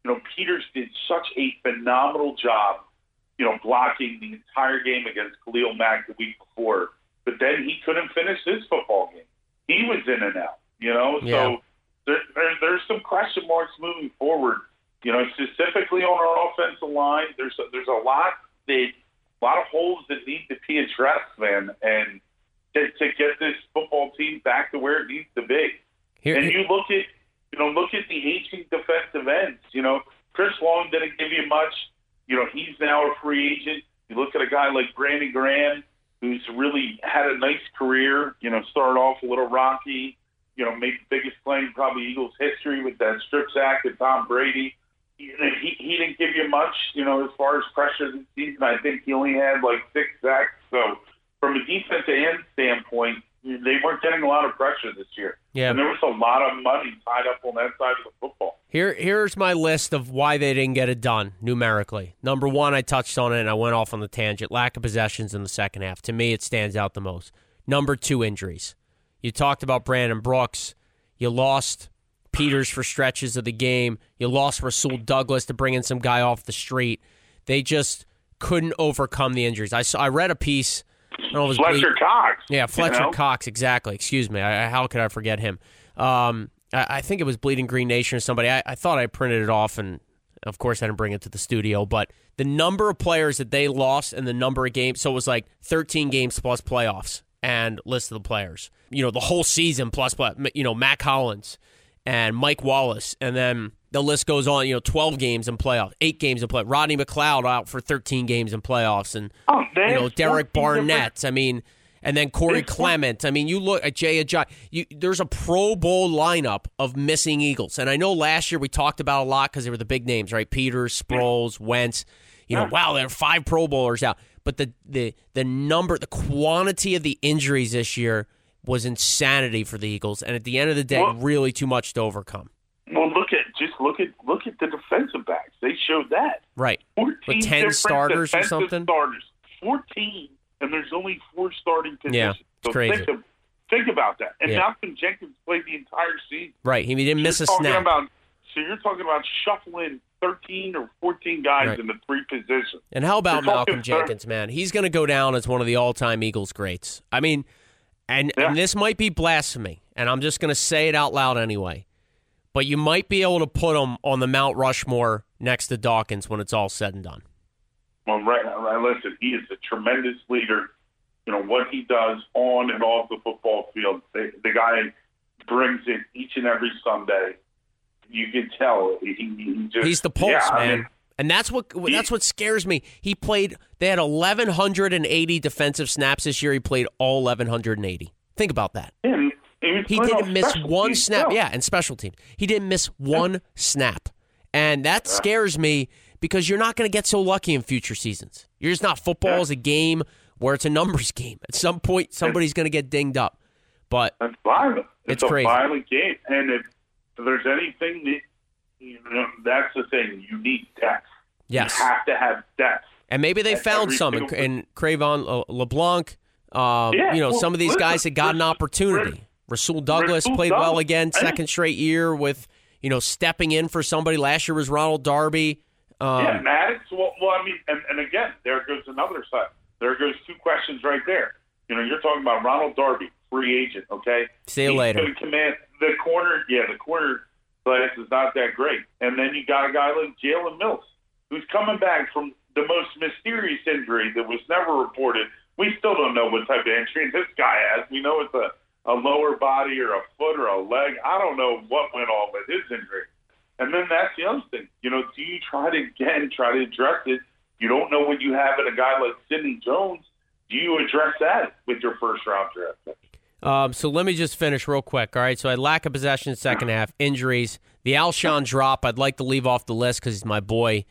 you know Peters did such a phenomenal job, you know blocking the entire game against Khalil Mack the week before, but then he couldn't finish his football game. He was in and out, you know, Yeah. so there, there, there's some question marks moving forward. You know, specifically on our offensive line, there's a, there's a lot that a lot of holes that need to be addressed, man, and to, to get this football team back to where it needs to be. Here, And you look at, you know, look at the aging defensive ends. You know, Chris Long didn't give you much. You know, he's now a free agent. You look at a guy like Brandon Graham, who's really had a nice career. You know, started off a little rocky. You know, made the biggest play in probably Eagles history with that strip sack to Tom Brady. He, he didn't give you much, you know, as far as pressure this season. I think he only had like six sacks. So, from a defensive end standpoint, they weren't getting a lot of pressure this year. Yeah. And there was a lot of money tied up on that side of the football. Here, here's my list of why they didn't get it done numerically. Number one, I touched on it and I went off on the tangent. Lack of possessions in the second half. To me, it stands out the most. Number two, injuries. You talked about Brandon Brooks. You lost Peters for stretches of the game. You lost Rasul Douglas to bring in some guy off the street. They just couldn't overcome the injuries. I saw, I read a piece. I don't know if it was Fletcher Cox. yeah, you Fletcher know? Cox, exactly. Excuse me. I, how could I forget him? Um, I, I think it was Bleeding Green Nation or somebody. I, I thought I printed it off, and of course I didn't bring it to the studio. But the number of players that they lost and the number of games, so it was like 13 games plus playoffs and list of the players. You know, the whole season plus, play- you know, Mack Hollins and Mike Wallace, and then the list goes on. You know, 12 games in playoffs, eight games in play. Rodney McLeod out for 13 games in playoffs, and Oh, you know, Derek 14 different- Barnett. I mean, and then Corey There's Clement. I mean, you look at Jay Ajayi. You, there's a Pro Bowl lineup of missing Eagles, and I know last year we talked about a lot because they were the big names, right? Peters, Sproles, Wentz. You know, Yeah. wow, there are five Pro Bowlers out, but the the the number, the quantity of the injuries this year was insanity for the Eagles, and at the end of the day, Well- really too much to overcome. Well, look at just look at look at the defensive backs. They showed that. Right. 14 With 10 starters or something? Starters. 14, and there's only four starting positions. Yeah, it's so crazy. Think, of, think about that. And Yeah. Malcolm Jenkins played the entire season. Right. He didn't miss a snap. About, so you're talking about shuffling 13 or 14 guys Right. in the three positions. And how about Malcolm. Jenkins, man? He's going to go down as one of the all-time Eagles greats. I mean, and, Yeah. and this might be blasphemy, and I'm just going to say it out loud anyway. But you might be able to put him on the Mount Rushmore next to Dawkins when it's all said and done. Well, right, right. Listen, he is a tremendous leader. You know what he does on and off the football field. The, the guy brings it each and every Sunday. You can tell he, he just He's the pulse, yeah, I man. mean, and that's what that's what scares me. He played. They had 1,180 defensive snaps this year. He played all 1,180. Think about that. him, he was He playing didn't miss one snap. Yeah, and special teams. He didn't miss one snap. And that scares me because you're not going to get so lucky in future seasons. You're just not football Yeah. is a game where it's a numbers game. At some point, somebody's going to get dinged up. But That's violent. It's It's, a crazy. violent game, and if there's anything that you know, that's the thing. You need depth. yes, You have to have depth. and maybe they found some in, in Cre'Von LeBlanc. Um, Yeah, you know, well, some of these listen, guys had got an Rasul- opportunity. Rasul Douglas Rasul played well again, second straight year with you know stepping in for somebody. Last year was Ronald Darby. Um, yeah, Maddox. Well, well, I mean, and, and again, there goes another side. There goes two questions right there. You know, you're talking about Ronald Darby, free agent. Okay. See you He's later. gonna command the corner. Yeah, the corner class is not that great. And then you got a guy like Jalen Mills, who's coming back from the most mysterious injury that was never reported. We still don't know what type of injury this guy has. We know it's a, a lower body or a foot or a leg. I don't know what went on with his injury. And then that's the other thing. You know, do you try to again try to address it? You don't know what you have in a guy like Sidney Jones. Do you address that with your first round draft pick? Um, so let me just finish real quick. All right. So I lack of possession second half, injuries, the Alshon drop. I'd like to leave off the list because he's my boy,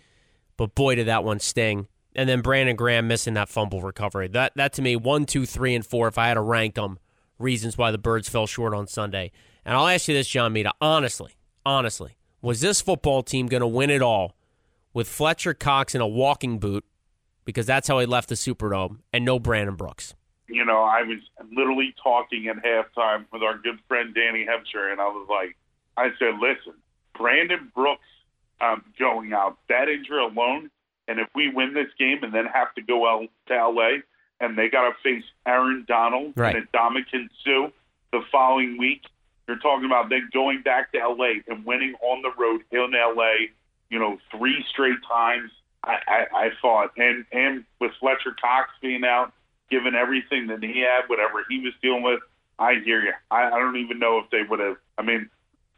but boy did that one sting. And then Brandon Graham missing that fumble recovery. That that to me one, two, three, and four. If I had to rank them, reasons why the Birds fell short on Sunday. And I'll ask you this, John Mita. Honestly, honestly, was this football team going to win it all with Fletcher Cox in a walking boot because that's how he left the Superdome and no Brandon Brooks? you know, I was literally talking at halftime with our good friend Danny Hemsher, and I was like, I said, listen, Brandon Brooks um, going out, that injury alone, and if we win this game and then have to go out to LA and they got to face Aaron Donald right. and Ndamukong Suh the following week, you're talking about then going back to LA and winning on the road in LA, you know, three straight times. I, I, I thought, and and with Fletcher Cox being out, given everything that he had, whatever he was dealing with, I hear you. I, I don't even know if they would have. I mean,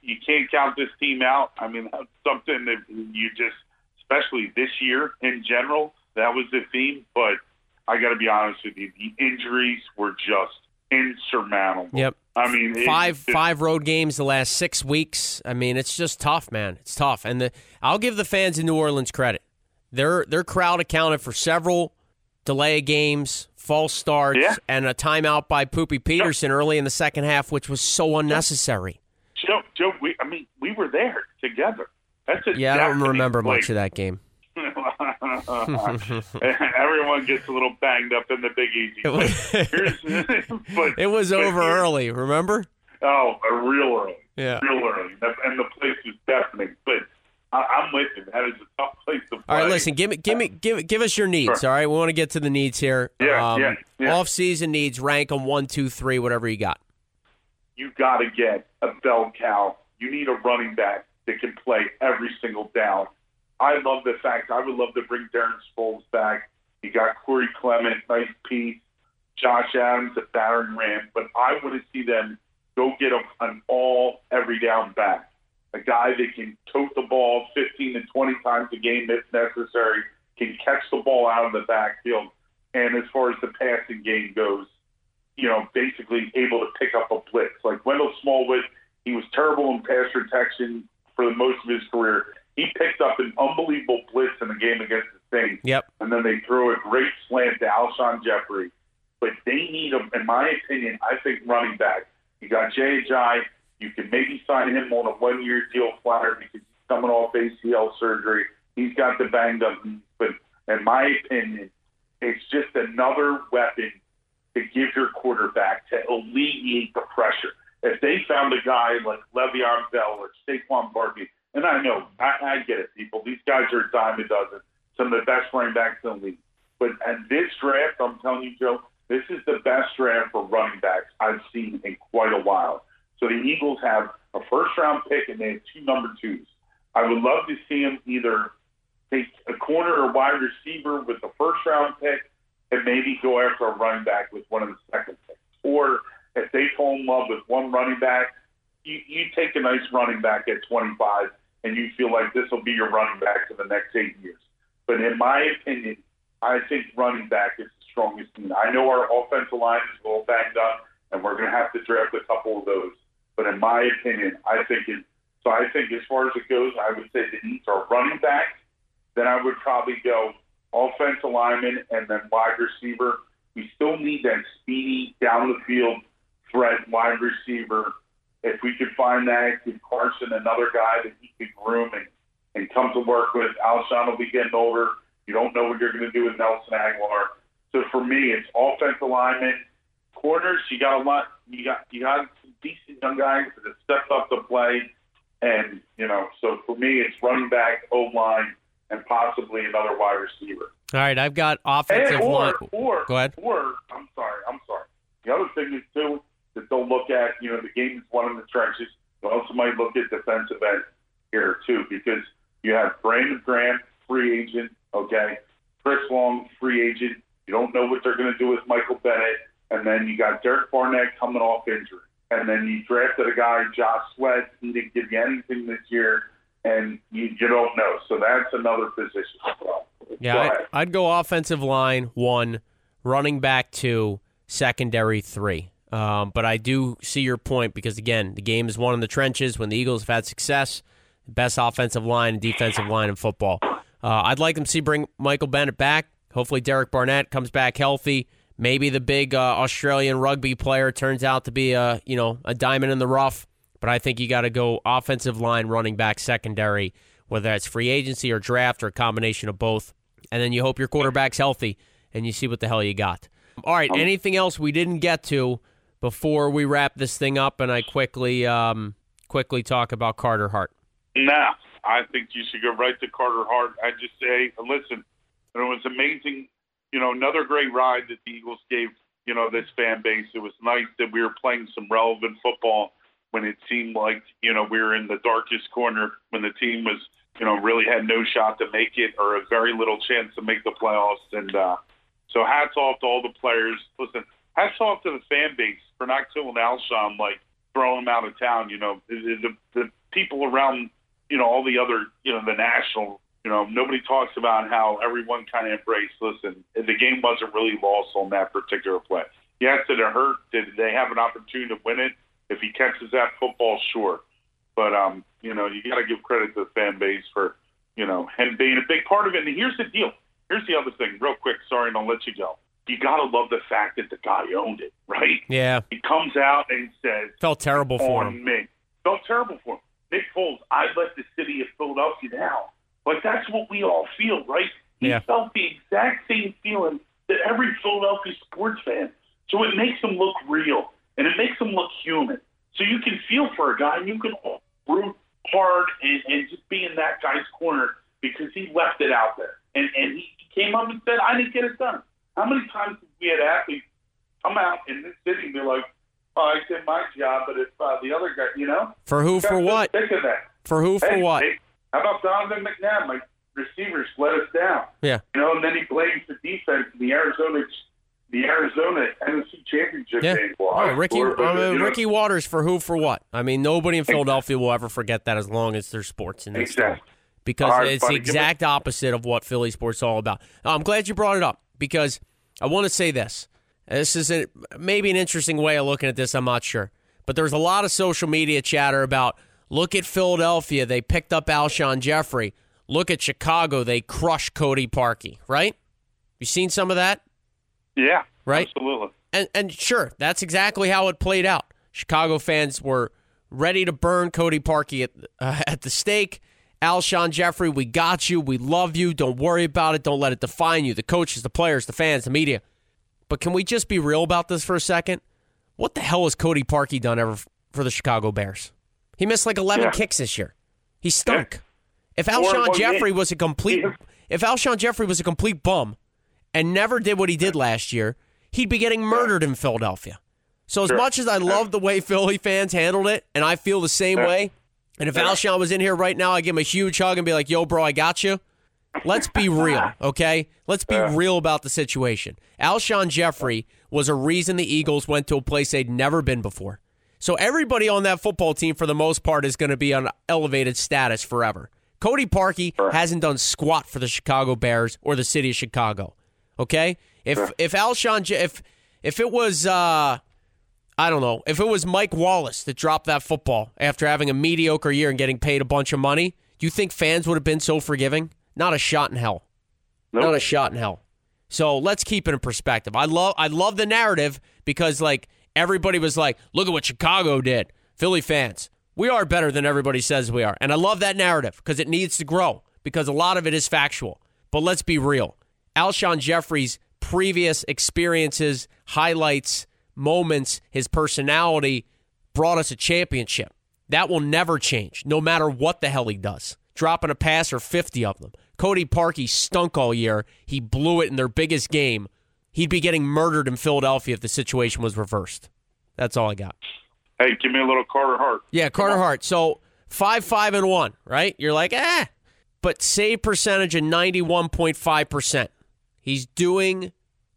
you can't count this team out. I mean, that's something that you just, especially this year in general, that was the theme. But I got to be honest with you, the injuries were just insurmountable. Yep. I mean, it- five it- five road games the last six weeks. I mean, it's just tough, man. It's tough, and the, I'll give the fans in New Orleans credit. Their their crowd accounted for several delay of games, false starts, Yeah. and a timeout by Poopy Pederson early in the second half, which was so unnecessary. Joe, Joe, we, I mean, we were there together. That's a Yeah, I don't remember place. much of that game. Everyone gets a little banged up in the Big Easy. It was, but it was over early. Remember? Oh, uh, real early. Yeah. Real early. And the place was deafening. But I, I'm with you. That is a tough place to play. All right, listen. Give me, give me, give, give us your needs. Sure. All right, we want to get to the needs here. Yeah, um, yeah, yeah. Off-season needs. Rank them one, two, three, whatever you got. You got to get a bell cow. You need a running back that can play every single down. I love the fact I would love to bring Darren Sproles back. You got Corey Clement, nice piece. Josh Adams, a battering ram. But I want to see them go get a, an all every down back. A guy that can tote the ball 15 to 20 times a game if necessary, can catch the ball out of the backfield. And as far as the passing game goes, you know, basically able to pick up a blitz. Like Wendell Smallwood, he was terrible in pass protection for the most of his career. He picked up an unbelievable blitz in the game against the Saints Yep. and then they threw a great slant to Alshon Jeffery. But they need him, in my opinion, I think running back. You got Ajayi. You can maybe sign him on a one-year deal flyer because he's coming off ACL surgery. He's got the banged up, but in my opinion, it's just another weapon to give your quarterback to alleviate the pressure. If they found a guy like Le'Veon Bell or Saquon Barkley, and I know, I, I get it, people. These guys are a dime a dozen. Some of the best running backs in the league. But at this draft, I'm telling you, Joe, this is the best draft for running backs I've seen in quite a while. So the Eagles have a first round pick and they have two number twos. I would love to see them either take a corner or wide receiver with the first round pick and maybe go after a running back with one of the second picks. Or if they fall in love with one running back, you, you take a nice running back at 25 and you feel like this will be your running back for the next eight years. But in my opinion, I think running back is the strongest team. I know our offensive line is a little banged up, and we're going to have to draft a couple of those. But in my opinion, I think it. So I think as far as it goes, I would say the needs are running back. Then I would probably go offensive lineman and then wide receiver. We still need that speedy down the field threat wide receiver. If we could find that, give Carson another guy that he could groom and, and come to work with. Alshon will be getting older. You don't know what you're going to do with Nelson Agholor. So for me, it's offensive lineman, corners. You got a lot. You got you got some decent young guys that have stepped up to play, and you know. So for me, it's running back, O line, and possibly another wide receiver. All right, I've got And, offensive or, line. or, Go ahead. Or, I'm sorry, I'm sorry. The other thing is, too, that they'll look at, you know, the game is won in the trenches. They also might look at defensive end here, too, because you have Brandon Graham, free agent, okay? Chris Long, free agent. You don't know what they're going to do with Michael Bennett. And then you got Derek Barnett coming off injury. And then you drafted a guy, Josh Sweat. He didn't give you anything this year, and you, you don't know. So that's another position. Yeah, I'd, I'd, go offensive line one, running back two, secondary three. Um, but I do see your point because again, the game is won in the trenches. When the Eagles have had success, best offensive line and defensive line in football. Uh, I'd like them to see bring Michael Bennett back. Hopefully, Derek Barnett comes back healthy. Maybe the big uh, Australian rugby player turns out to be a you know a diamond in the rough. But I think you got to go offensive line, running back, secondary, whether that's free agency or draft or a combination of both. And then you hope your quarterback's healthy and you see what the hell you got. All right. Um, anything else we didn't get to before we wrap this thing up? And I quickly um, quickly talk about Carter Hart. Nah, I think you should go right to Carter Hart. I just say, listen, it was amazing. You know, another great ride that the Eagles gave. You know, this fan base. It was nice that we were playing some relevant football when it seemed like you know we were in the darkest corner when the team was you know really had no shot to make it or a very little chance to make the playoffs. And uh, so hats off to all the players. Listen, hats off to the fan base for not killing Alshon like throwing him out of town. You know, the, the, the people around you know all the other you know the national you know nobody talks about how everyone kind of embraced listen the game wasn't really lost on that particular play. Yes did it hurt? Did they have an opportunity to win it? If he catches that football sure. But um you know you got to give credit to the fan base for you know him being a big part of it. And here's the deal. Here's the other thing real quick. Sorry and i'll let you go you gotta love the fact that the guy owned it right yeah he comes out and says felt terrible for him me felt terrible for him Nick Foles, I let the city of Philadelphia down. But that's what we all feel, right? He yeah. felt the exact same feeling that every Philadelphia sports fan. So it makes him look real and it makes him look human. So you can feel for a guy and you can root hard and, and just be in that guy's corner because he left it out there. And, and he came up and said, I didn't get it done. How many times have we had athletes come out in this city and be like, oh, I did my job, but if uh, the other guy, you know, for who, for what? Think of that. For who, for hey, what? Hey, how about Donovan McNabb? My receivers let us down. Yeah. You know, and then he blames the defense in the Arizona, the Arizona NFC Championship yeah. game. Well, oh, Ricky, uh, Ricky Watters for who, for what? I mean, nobody in Philadelphia will ever forget that as long as there's sports in this exactly. Because right, it's the exact opposite of what Philly sports is all about. I'm glad you brought it up because I want to say this. This is a, maybe an interesting way of looking at this. I'm not sure. But there's a lot of social media chatter about look at Philadelphia. They picked up Alshon Jeffery. Look at Chicago. They crushed Cody Parkey, right? You seen some of that? Yeah. Right? Absolutely. And, and sure, that's exactly how it played out. Chicago fans were ready to burn Cody Parkey at, uh, at the stake. Alshon Jeffery, we got you. We love you. Don't worry about it. Don't let it define you. The coaches, the players, the fans, the media. But can we just be real about this for a second? What the hell has Cody Parkey done ever for the Chicago Bears? He missed like 11 yeah. kicks this year. He stunk. Yeah. If Alshon Jeffery was a complete if Alshon Jeffery was a complete bum and never did what he did last year, he'd be getting murdered in Philadelphia. So as sure. much as I love the way Philly fans handled it, and I feel the same way, and if Alshon was in here right now, I'd give him a huge hug and be like, "Yo, bro, I got you." Let's be real, okay? Let's be real about the situation. Alshon Jeffery was a reason the Eagles went to a place they'd never been before. So everybody on that football team, for the most part, is going to be on elevated status forever. Cody Parkey hasn't done squat for the Chicago Bears or the city of Chicago. Okay, if if Alshon if if it was uh, I don't know if it was Mike Wallace that dropped that football after having a mediocre year and getting paid a bunch of money, do you think fans would have been so forgiving? Not a shot in hell. Nope. Not a shot in hell. So let's keep it in perspective. I love I love the narrative because like everybody was like, look at what Chicago did. Philly fans, we are better than everybody says we are. And I love that narrative because it needs to grow because a lot of it is factual. But let's be real. Alshon Jeffery's previous experiences, highlights, moments, his personality brought us a championship. That will never change, no matter what the hell he does dropping a pass or 50 of them. Cody Parkey stunk all year. He blew it in their biggest game. He'd be getting murdered in Philadelphia if the situation was reversed. That's all I got. Hey, give me a little Carter Hart. Yeah, Carter Hart. So five, five, and one, right? You're like, eh. But save percentage of 91.5%. He's doing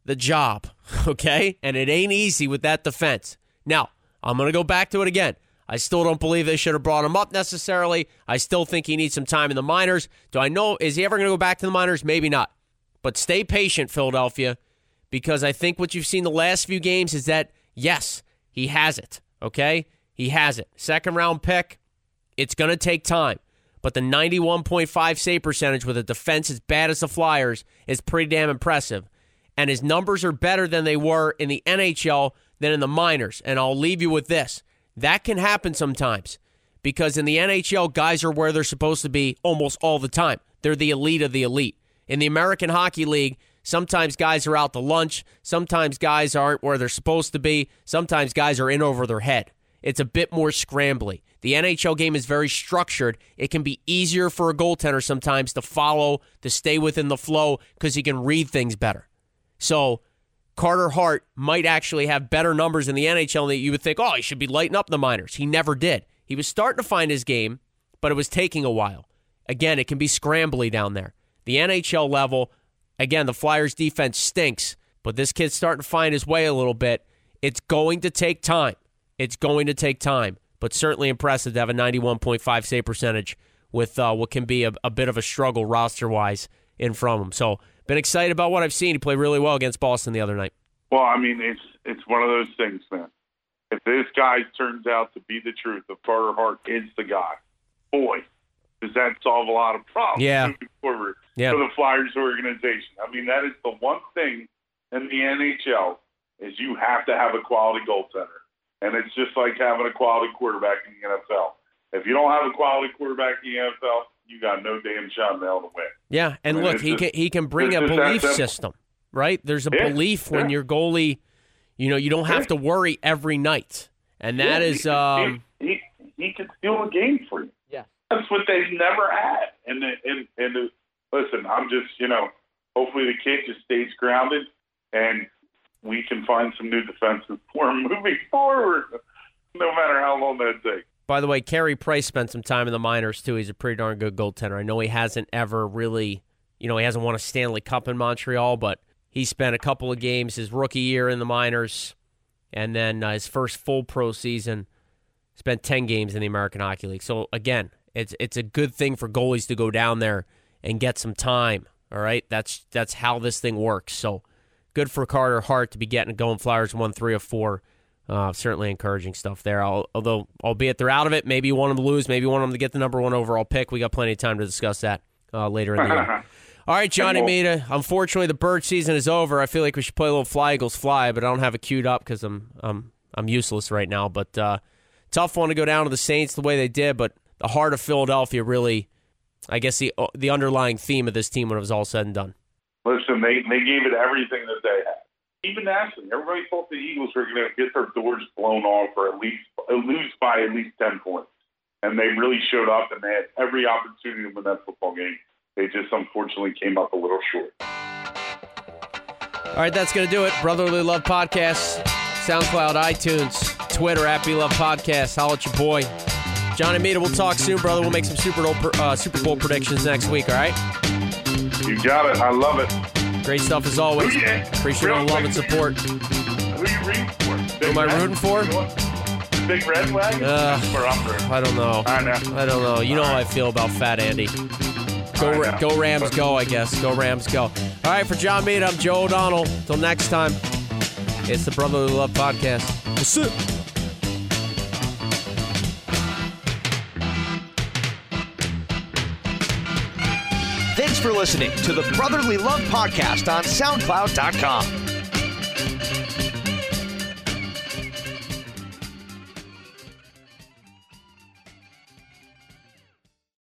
the job, okay? And it ain't easy with that defense. Now, I'm going to go back to it again. I still don't believe they should have brought him up necessarily. I still think he needs some time in the minors. Do I know, is he ever going to go back to the minors? Maybe not. But stay patient, Philadelphia, because I think what you've seen the last few games is that, yes, he has it, okay? He has it. Second round pick, it's going to take time. But the 91.5 save percentage with a defense as bad as the Flyers is pretty damn impressive. And his numbers are better than they were in the NHL than in the minors. And I'll leave you with this that can happen sometimes because in the NHL, guys are where they're supposed to be almost all the time. They're the elite of the elite. In the American Hockey League, sometimes guys are out to lunch. Sometimes guys aren't where they're supposed to be. Sometimes guys are in over their head. It's a bit more scrambly. The NHL game is very structured. It can be easier for a goaltender sometimes to follow, to stay within the flow because he can read things better. So Carter Hart might actually have better numbers in the NHL that you would think, oh, he should be lighting up the minors. He never did. He was starting to find his game, but it was taking a while. Again, it can be scrambly down there. The NHL level, again, the Flyers defense stinks, but this kid's starting to find his way a little bit. It's going to take time. It's going to take time, but certainly impressive to have a 91.5 save percentage with uh, what can be a, a bit of a struggle roster wise in front of him. So, been excited about what I've seen. He played really well against Boston the other night. Well, I mean, it's it's one of those things, man. If this guy turns out to be the truth, if Carter Hart is the guy, boy, does that solve a lot of problems yeah. moving forward yeah. for the Flyers organization. I mean, that is the one thing in the NHL is you have to have a quality goaltender, and it's just like having a quality quarterback in the NFL. If you don't have a quality quarterback in the NFL, you got no damn shot in hell to win. Yeah, and I mean, look, he just, can he can bring a belief system, right? There's a yeah, belief when yeah. your goalie, you know, you don't have yeah. to worry every night, and that yeah, is, he, um, he, he, he could steal a game for you. Yeah, that's what they've never had. And the, and and the, listen, I'm just you know, hopefully the kid just stays grounded, and we can find some new defenses for him moving forward, no matter how long that takes. By the way, Carey Price spent some time in the minors too. He's a pretty darn good goaltender. I know he hasn't ever really, you know, he hasn't won a Stanley Cup in Montreal, but he spent a couple of games his rookie year in the minors, and then uh, his first full pro season, spent ten games in the American Hockey League. So again, it's it's a good thing for goalies to go down there and get some time. All right, that's that's how this thing works. So good for Carter Hart to be getting going. Flyers won three of four. Uh, certainly encouraging stuff there. I'll, although, albeit they're out of it, maybe you want them to lose, maybe you want them to get the number one overall pick. We got plenty of time to discuss that uh, later in the year. All right, Johnny Mita. Unfortunately, the bird season is over. I feel like we should play a little Fly Eagles Fly, but I don't have it queued up because I'm I'm I'm useless right now. But uh, tough one to go down to the Saints the way they did. But the heart of Philadelphia really, I guess the the underlying theme of this team when it was all said and done. Listen, they they gave it everything that they had. Even nationally, everybody thought the Eagles were going to get their doors blown off or at least lose by at least ten points, and they really showed up and they had every opportunity to win that football game. They just unfortunately came up a little short. All right, that's going to do it. Brotherly Love Podcast, SoundCloud, iTunes, Twitter at Be Love Podcast. Holla at your boy. Johnny Mita, we'll talk soon, brother. We'll make some Super Bowl, uh, Super Bowl predictions next week, all right? You got it. I love it. Great stuff as always. Who you- Appreciate real all the love and support. Who you rooting for? Big am I Red? rooting for? Big Red Wagon? Uh, That's where I'm rooting. I don't know. I know. I don't know. You know how I feel about Fat Andy. Go, Ra- go Rams, go, I guess. Go Rams, go. All right, for John Mead, I'm Joe O'Donnell. Till next time, it's the Brotherly Love Podcast. What's up? For listening to the Brotherly Love Podcast on SoundCloud.com.